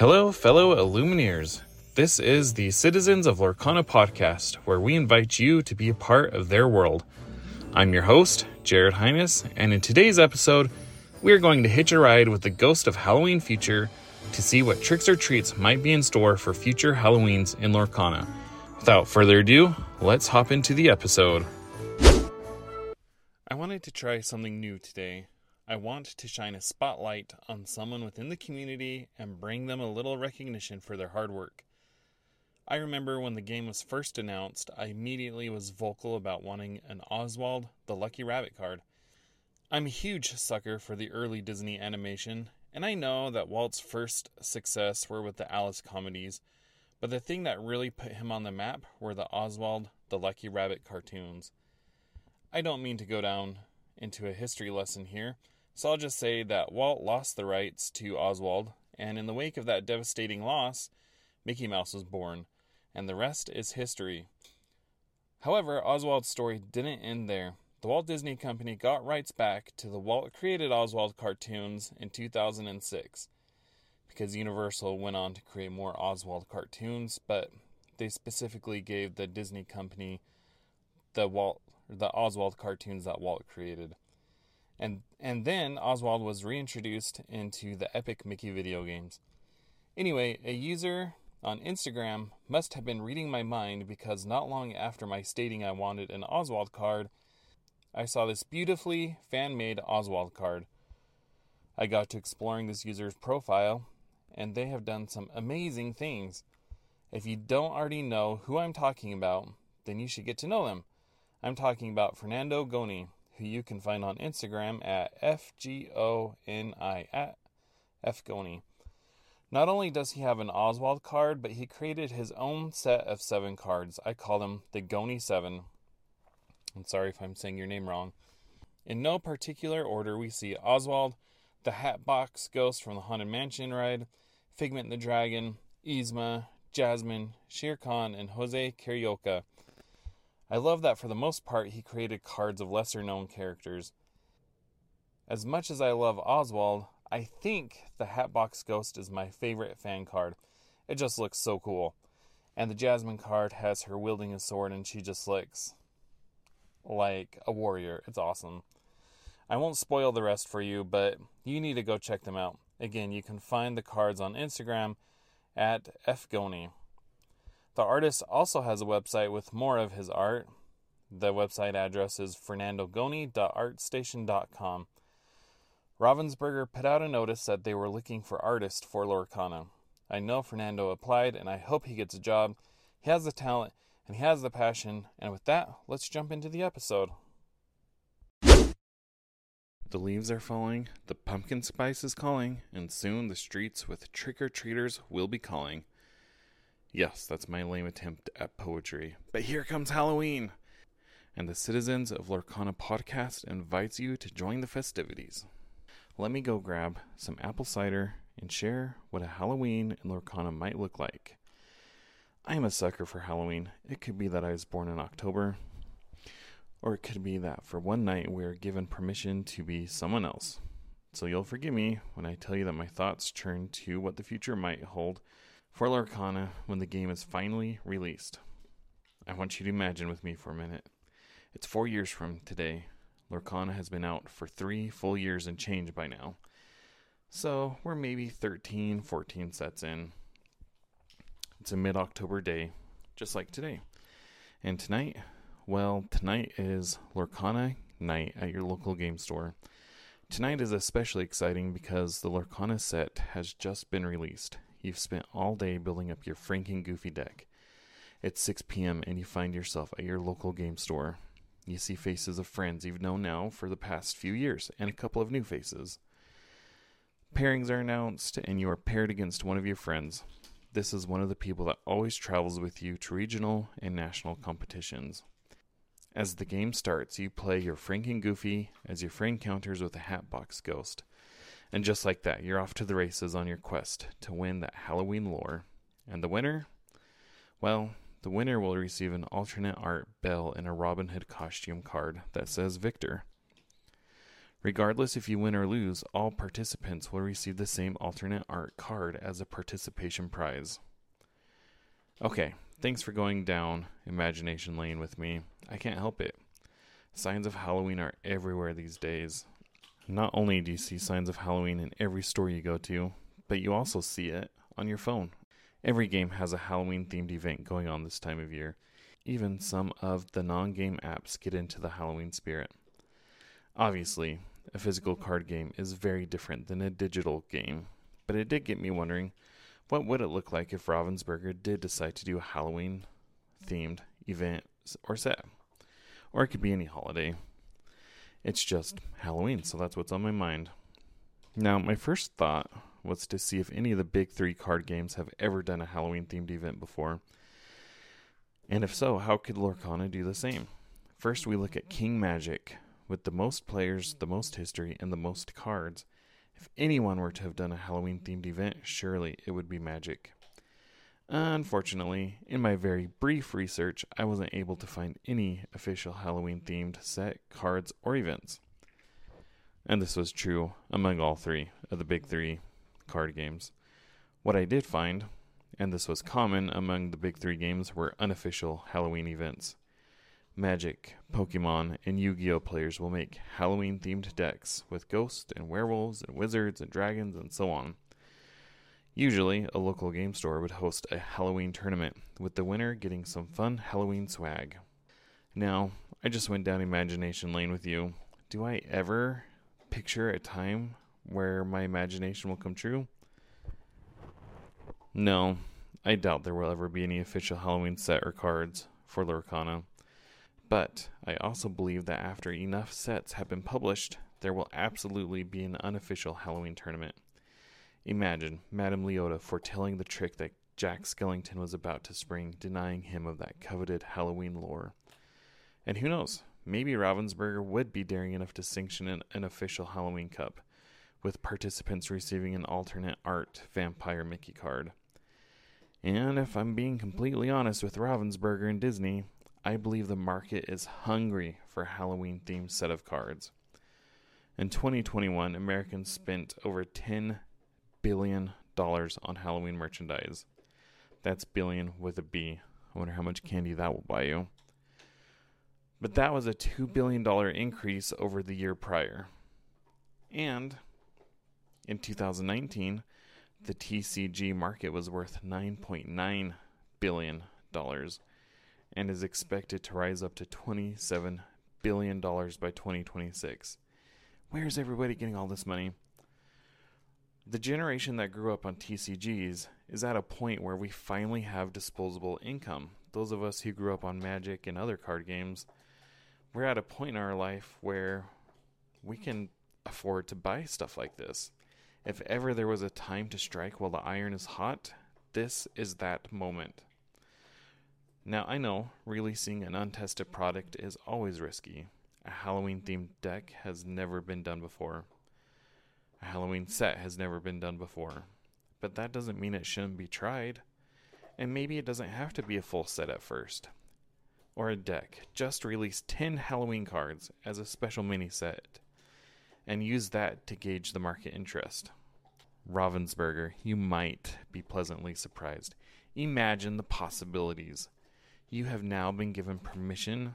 Hello, fellow Illumineers. This is the Citizens of Lorcana podcast, where we invite you to be a part of their world. I'm your host, Jared Highness, and in today's episode, we are going to hitch a ride with the ghost of Halloween Future to see what tricks or treats might be in store for future Halloweens in Lorcana. Without further ado, let's hop into the episode. I wanted to try something new today. I want to shine a spotlight on someone within the community and bring them a little recognition for their hard work. I remember when the game was first announced, I immediately was vocal about wanting an Oswald the Lucky Rabbit card. I'm a huge sucker for the early Disney animation, and I know that Walt's first success were with the Alice comedies, but the thing that really put him on the map were the Oswald the Lucky Rabbit cartoons. I don't mean to go down into a history lesson here, so I'll just say that Walt lost the rights to Oswald, and in the wake of that devastating loss, Mickey Mouse was born, and the rest is history. However, Oswald's story didn't end there. The Walt Disney Company got rights back to the Walt created Oswald cartoons in 2006 because Universal went on to create more Oswald cartoons, but they specifically gave the Disney Company the Walt the Oswald cartoons that Walt created. And and then Oswald was reintroduced into the epic Mickey video games. Anyway, a user on Instagram must have been reading my mind because not long after my stating I wanted an Oswald card, I saw this beautifully fan made Oswald card. I got to exploring this user's profile, and they have done some amazing things. If you don't already know who I'm talking about, then you should get to know them. I'm talking about Fernando Goni, who you can find on Instagram at FGONI at FGoni. Not only does he have an Oswald card, but he created his own set of seven cards. I call them the Goni 7. I'm sorry if I'm saying your name wrong. In no particular order, we see Oswald, the Hatbox Ghost from the Haunted Mansion ride, Figment the Dragon, Yzma, Jasmine, Shere Khan, and Jose Carioca. I love that for the most part he created cards of lesser known characters. As much as I love Oswald, I think the Hatbox Ghost is my favorite fan card. It just looks so cool. And the Jasmine card has her wielding a sword and she just looks like a warrior. It's awesome. I won't spoil the rest for you, but you need to go check them out. Again, you can find the cards on Instagram at fgoni. The artist also has a website with more of his art. The website address is fernandogoni.artstation.com. Ravensburger put out a notice that they were looking for artists for Lorcana. I know Fernando applied, and I hope he gets a job. He has the talent, and he has the passion. And with that, let's jump into the episode. The leaves are falling, the pumpkin spice is calling, and soon the streets with trick or treaters will be calling. Yes, that's my lame attempt at poetry. But here comes Halloween! And the Citizens of Lorcana podcast invites you to join the festivities. Let me go grab some apple cider and share what a Halloween in Lorcana might look like. I am a sucker for Halloween. It could be that I was born in October, or it could be that for one night we are given permission to be someone else. So you'll forgive me when I tell you that my thoughts turn to what the future might hold for Lorcana when the game is finally released. I want you to imagine with me for a minute. It's four years from today. Lorcana has been out for three full years and change by now. So we're maybe 13, 14 sets in. It's a mid October day, just like today. And tonight, well, tonight is Lorcana night at your local game store. Tonight is especially exciting because the Lorcana set has just been released. You've spent all day building up your Franken Goofy deck. It's 6 p.m. and you find yourself at your local game store. You see faces of friends you've known now for the past few years and a couple of new faces. Pairings are announced and you are paired against one of your friends. This is one of the people that always travels with you to regional and national competitions. As the game starts, you play your Franken Goofy as your friend counters with a Hatbox Ghost. And just like that, you're off to the races on your quest to win that Halloween lore. And the winner? Well, the winner will receive an alternate art Belle in a Robin Hood costume card that says Victor. Regardless if you win or lose, all participants will receive the same alternate art card as a participation prize. Okay, thanks for going down imagination lane with me. I can't help it. Signs of Halloween are everywhere these days. Not only do you see signs of Halloween in every store you go to, but you also see it on your phone. Every game has a Halloween themed event going on this time of year. Even some of the non game apps get into the Halloween spirit. Obviously, a physical card game is very different than a digital game, but it did get me wondering what would it look like if Ravensburger did decide to do a Halloween themed event or set? Or it could be any holiday. It's just Halloween, so that's what's on my mind. Now, my first thought was to see if any of the big three card games have ever done a Halloween themed event before. And if so, how could Lorcana do the same? First, we look at King Magic, with the most players, the most history, and the most cards. If anyone were to have done a Halloween themed event, surely it would be Magic. Unfortunately, in my very brief research, I wasn't able to find any official Halloween themed set, cards, or events. And this was true among all three of the big three card games. What I did find, and this was common among the big three games, were unofficial Halloween events. Magic, Pokemon, and Yu Gi Oh! players will make Halloween themed decks with ghosts and werewolves and wizards and dragons and so on. Usually, a local game store would host a Halloween tournament, with the winner getting some fun Halloween swag. Now, I just went down imagination lane with you. Do I ever picture a time where my imagination will come true? No, I doubt there will ever be any official Halloween set or cards for Lorcana. But I also believe that after enough sets have been published, there will absolutely be an unofficial Halloween tournament. Imagine Madame Leota foretelling the trick that Jack Skellington was about to spring, denying him of that coveted Halloween lore. And who knows, maybe Ravensburger would be daring enough to sanction an, an official Halloween Cup, with participants receiving an alternate art vampire Mickey card. And if I'm being completely honest with Ravensburger and Disney, I believe the market is hungry for a Halloween themed set of cards. In 2021, Americans spent over $10 billion dollars on Halloween merchandise. That's billion with a B. I wonder how much candy that will buy you. But that was a $2 billion increase over the year prior. And in 2019, the TCG market was worth $9.9 billion and is expected to rise up to $27 billion by 2026. Where's everybody getting all this money? The generation that grew up on TCGs is at a point where we finally have disposable income. Those of us who grew up on Magic and other card games, we're at a point in our life where we can afford to buy stuff like this. If ever there was a time to strike while the iron is hot, this is that moment. Now, I know releasing an untested product is always risky. A Halloween themed deck has never been done before. A Halloween set has never been done before. But that doesn't mean it shouldn't be tried. And maybe it doesn't have to be a full set at first. Or a deck. Just release 10 Halloween cards as a special mini set and use that to gauge the market interest. Ravensburger, you might be pleasantly surprised. Imagine the possibilities you have now been given permission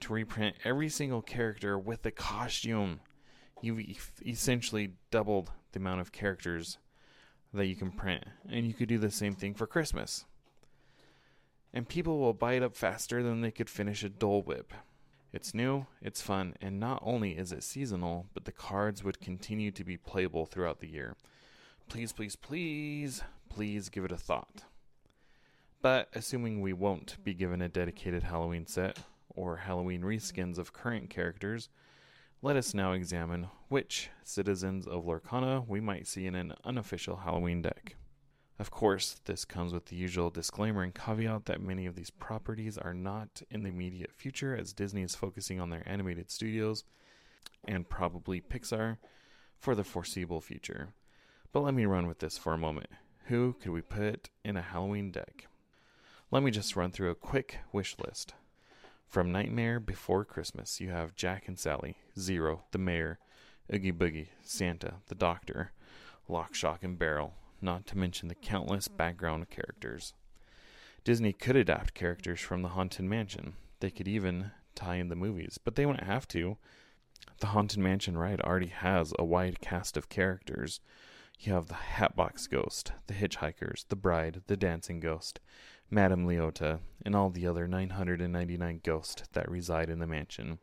to reprint every single character with the costume. You've essentially doubled the amount of characters that you can print, and you could do the same thing for Christmas. And people will buy it up faster than they could finish a Dole Whip. It's new, it's fun, and not only is it seasonal, but the cards would continue to be playable throughout the year. Please, please, please, please give it a thought. But assuming we won't be given a dedicated Halloween set or Halloween reskins of current characters, let us now examine which citizens of Lorcana we might see in an unofficial Halloween deck. Of course, this comes with the usual disclaimer and caveat that many of these properties are not in the immediate future, as Disney is focusing on their animated studios and probably Pixar for the foreseeable future. But let me run with this for a moment. Who could we put in a Halloween deck? Let me just run through a quick wish list. From Nightmare Before Christmas, you have Jack and Sally, Zero, the mayor, Oogie Boogie, Santa, the doctor, Lock, Shock, and Barrel, not to mention the countless background characters. Disney could adapt characters from the Haunted Mansion. They could even tie in the movies, but they wouldn't have to. The Haunted Mansion ride already has a wide cast of characters. You have the Hatbox Ghost, the Hitchhikers, the Bride, the Dancing Ghost, Madame Leota, and all the other 999 ghosts that reside in the mansion.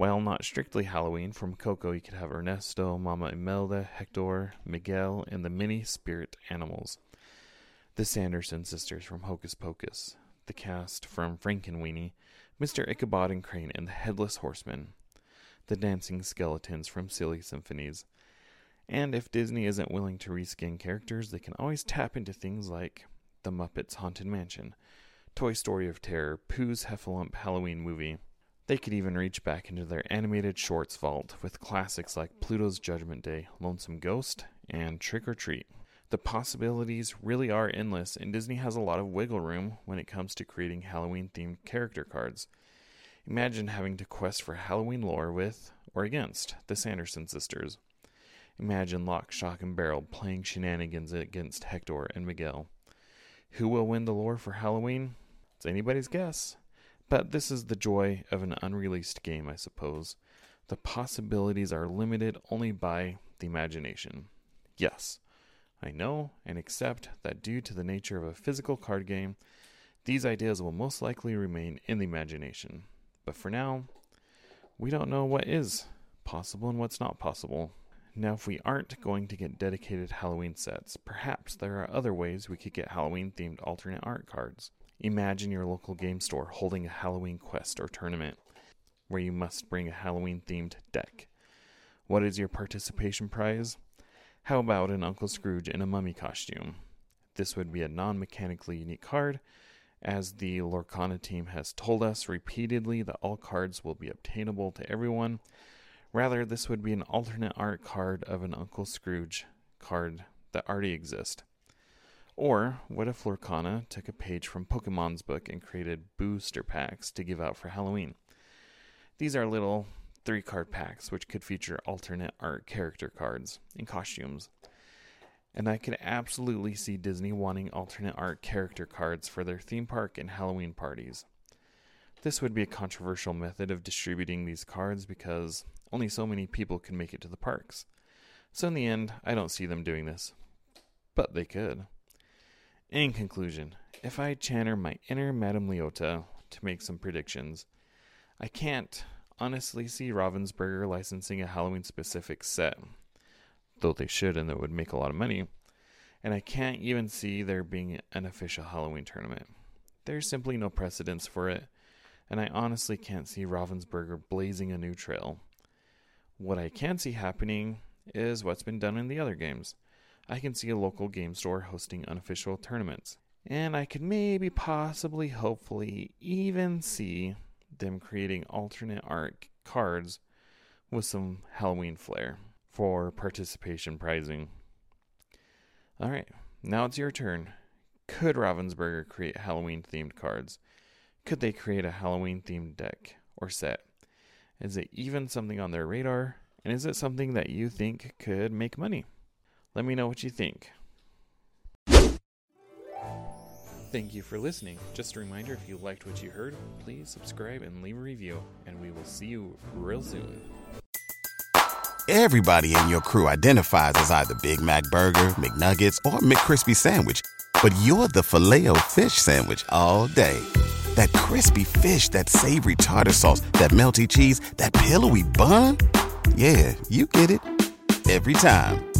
While not strictly Halloween, from Coco you could have Ernesto, Mama Imelda, Hector, Miguel, and the many spirit animals. The Sanderson sisters from Hocus Pocus, the cast from Frankenweenie, Mr. Ichabod and Crane, and the Headless Horseman, the dancing skeletons from Silly Symphonies. And if Disney isn't willing to reskin characters, they can always tap into things like The Muppets Haunted Mansion, Toy Story of Terror, Pooh's Heffalump Halloween movie, they could even reach back into their animated shorts vault with classics like Pluto's Judgment Day, Lonesome Ghost, and Trick or Treat. The possibilities really are endless, and Disney has a lot of wiggle room when it comes to creating Halloween themed character cards. Imagine having to quest for Halloween lore with, or against, the Sanderson sisters. Imagine Lock, Shock, and Barrel playing shenanigans against Hector and Miguel. Who will win the lore for Halloween? It's anybody's guess. But this is the joy of an unreleased game, I suppose. The possibilities are limited only by the imagination. Yes, I know and accept that due to the nature of a physical card game, these ideas will most likely remain in the imagination. But for now, we don't know what is possible and what's not possible. Now, if we aren't going to get dedicated Halloween sets, perhaps there are other ways we could get Halloween themed alternate art cards. Imagine your local game store holding a Halloween quest or tournament where you must bring a Halloween themed deck. What is your participation prize? How about an Uncle Scrooge in a mummy costume? This would be a non mechanically unique card, as the Lorcana team has told us repeatedly that all cards will be obtainable to everyone. Rather, this would be an alternate art card of an Uncle Scrooge card that already exists. Or what if Lorcana took a page from Pokemon's book and created booster packs to give out for Halloween? These are little three card packs which could feature alternate art character cards and costumes. And I could absolutely see Disney wanting alternate art character cards for their theme park and Halloween parties. This would be a controversial method of distributing these cards because only so many people can make it to the parks. So, in the end, I don't see them doing this. But they could. In conclusion, if I channel my inner Madame Leota to make some predictions, I can't honestly see Ravensburger licensing a Halloween specific set, though they should and that would make a lot of money. And I can't even see there being an official Halloween tournament. There's simply no precedence for it, and I honestly can't see Ravensburger blazing a new trail. What I can see happening is what's been done in the other games. I can see a local game store hosting unofficial tournaments. And I could maybe, possibly, hopefully, even see them creating alternate art cards with some Halloween flair for participation prizing. All right, now it's your turn. Could Ravensburger create Halloween themed cards? Could they create a Halloween themed deck or set? Is it even something on their radar? And is it something that you think could make money? Let me know what you think. Thank you for listening. Just a reminder if you liked what you heard, please subscribe and leave a review, and we will see you real soon. Everybody in your crew identifies as either Big Mac Burger, McNuggets, or McCrispy Sandwich, but you're the filet fish Sandwich all day. That crispy fish, that savory tartar sauce, that melty cheese, that pillowy bun. Yeah, you get it every time.